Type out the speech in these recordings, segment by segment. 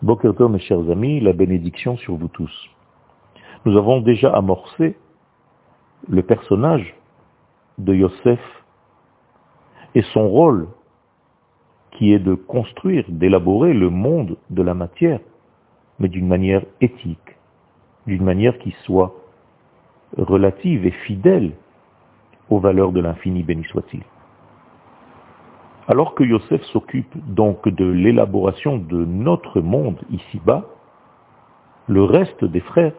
Bokerto, mes chers amis, la bénédiction sur vous tous. Nous avons déjà amorcé le personnage de Yosef et son rôle qui est de construire, d'élaborer le monde de la matière, mais d'une manière éthique, d'une manière qui soit relative et fidèle aux valeurs de l'infini, béni soit-il. Alors que Yosef s'occupe donc de l'élaboration de notre monde ici-bas, le reste des frères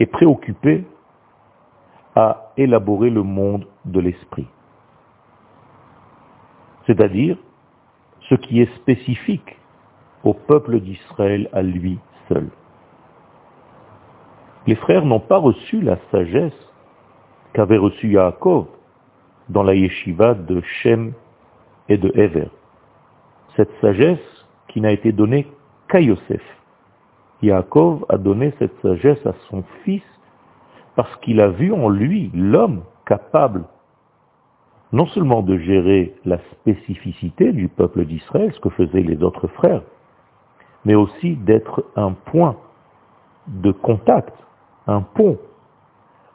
est préoccupé à élaborer le monde de l'esprit. C'est-à-dire ce qui est spécifique au peuple d'Israël à lui seul. Les frères n'ont pas reçu la sagesse qu'avait reçue Yaakov dans la yeshiva de Shem et de Ever. Cette sagesse qui n'a été donnée qu'à Yosef. Yaakov a donné cette sagesse à son fils parce qu'il a vu en lui l'homme capable non seulement de gérer la spécificité du peuple d'Israël, ce que faisaient les autres frères, mais aussi d'être un point de contact, un pont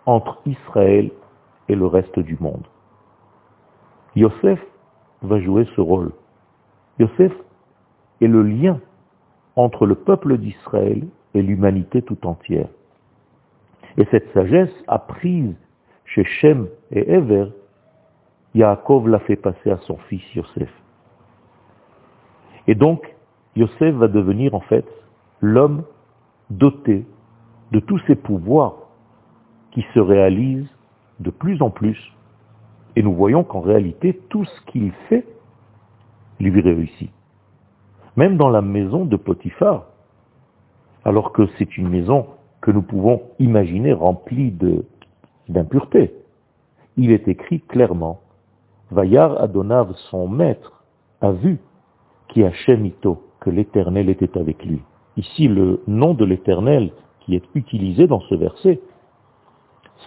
entre Israël et le reste du monde. Yosef va jouer ce rôle. Yosef est le lien entre le peuple d'Israël et l'humanité tout entière. Et cette sagesse apprise chez Shem et Ever, Yaakov l'a fait passer à son fils Yosef. Et donc, Yosef va devenir en fait l'homme doté de tous ces pouvoirs qui se réalisent de plus en plus et nous voyons qu'en réalité, tout ce qu'il fait lui réussit. Même dans la maison de Potiphar, alors que c'est une maison que nous pouvons imaginer remplie d'impureté, il est écrit clairement, Vayar Adonav, son maître, a vu qui a Ito, que l'Éternel était avec lui. Ici, le nom de l'Éternel qui est utilisé dans ce verset,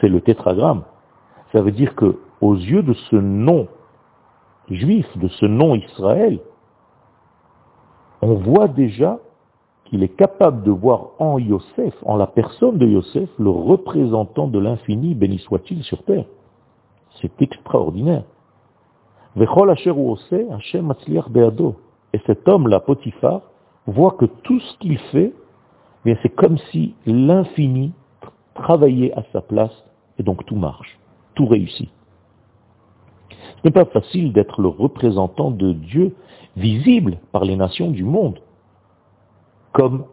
c'est le tétragramme. Ça veut dire que aux yeux de ce nom juif, de ce nom Israël, on voit déjà qu'il est capable de voir en Yosef, en la personne de Yosef, le représentant de l'infini, béni soit-il sur terre. C'est extraordinaire. Et cet homme-là, Potiphar, voit que tout ce qu'il fait, eh c'est comme si l'infini travaillait à sa place, et donc tout marche, tout réussit. N'est pas facile d'être le représentant de Dieu visible par les nations du monde, comme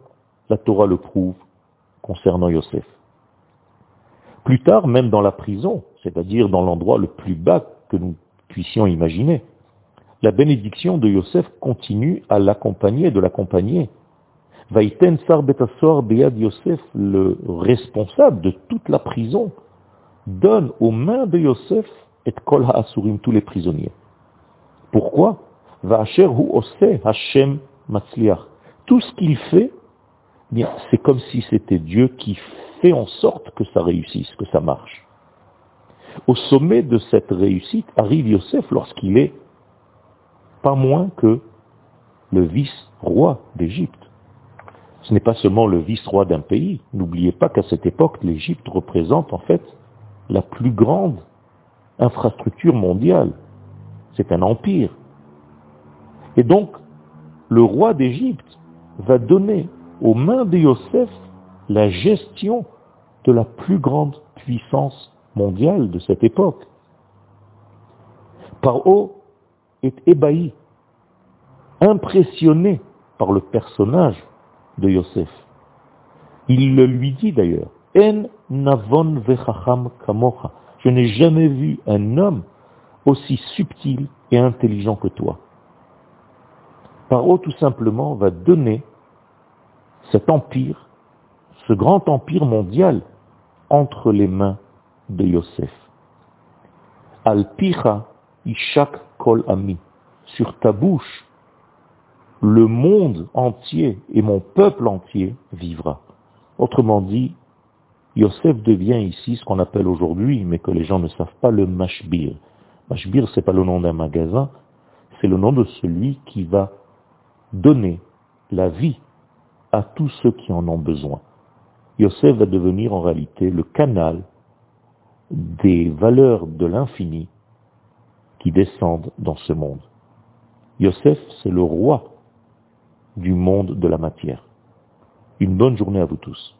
la Torah le prouve concernant Yosef. Plus tard, même dans la prison, c'est-à-dire dans l'endroit le plus bas que nous puissions imaginer, la bénédiction de Yosef continue à l'accompagner, de l'accompagner. Vaïten Sar Betasor Bead Yosef, le responsable de toute la prison, donne aux mains de Yosef et kol ha'asurim, tous les prisonniers. Pourquoi? Hu Hashem matzliach. Tout ce qu'il fait, c'est comme si c'était Dieu qui fait en sorte que ça réussisse, que ça marche. Au sommet de cette réussite arrive Yosef lorsqu'il est pas moins que le vice-roi d'Égypte. Ce n'est pas seulement le vice-roi d'un pays. N'oubliez pas qu'à cette époque, l'Égypte représente en fait la plus grande infrastructure mondiale. C'est un empire. Et donc, le roi d'Égypte va donner aux mains de Yosef la gestion de la plus grande puissance mondiale de cette époque. Paro est ébahi, impressionné par le personnage de Yosef. Il le lui dit d'ailleurs, En navon vechacham kamocha. Je n'ai jamais vu un homme aussi subtil et intelligent que toi. Paro tout simplement va donner cet empire, ce grand empire mondial, entre les mains de Yosef. Alpicha ishak kol ami. Sur ta bouche, le monde entier et mon peuple entier vivra. Autrement dit, Yosef devient ici ce qu'on appelle aujourd'hui, mais que les gens ne savent pas, le mashbir. Mashbir, c'est pas le nom d'un magasin, c'est le nom de celui qui va donner la vie à tous ceux qui en ont besoin. Yosef va devenir en réalité le canal des valeurs de l'infini qui descendent dans ce monde. Yosef, c'est le roi du monde de la matière. Une bonne journée à vous tous.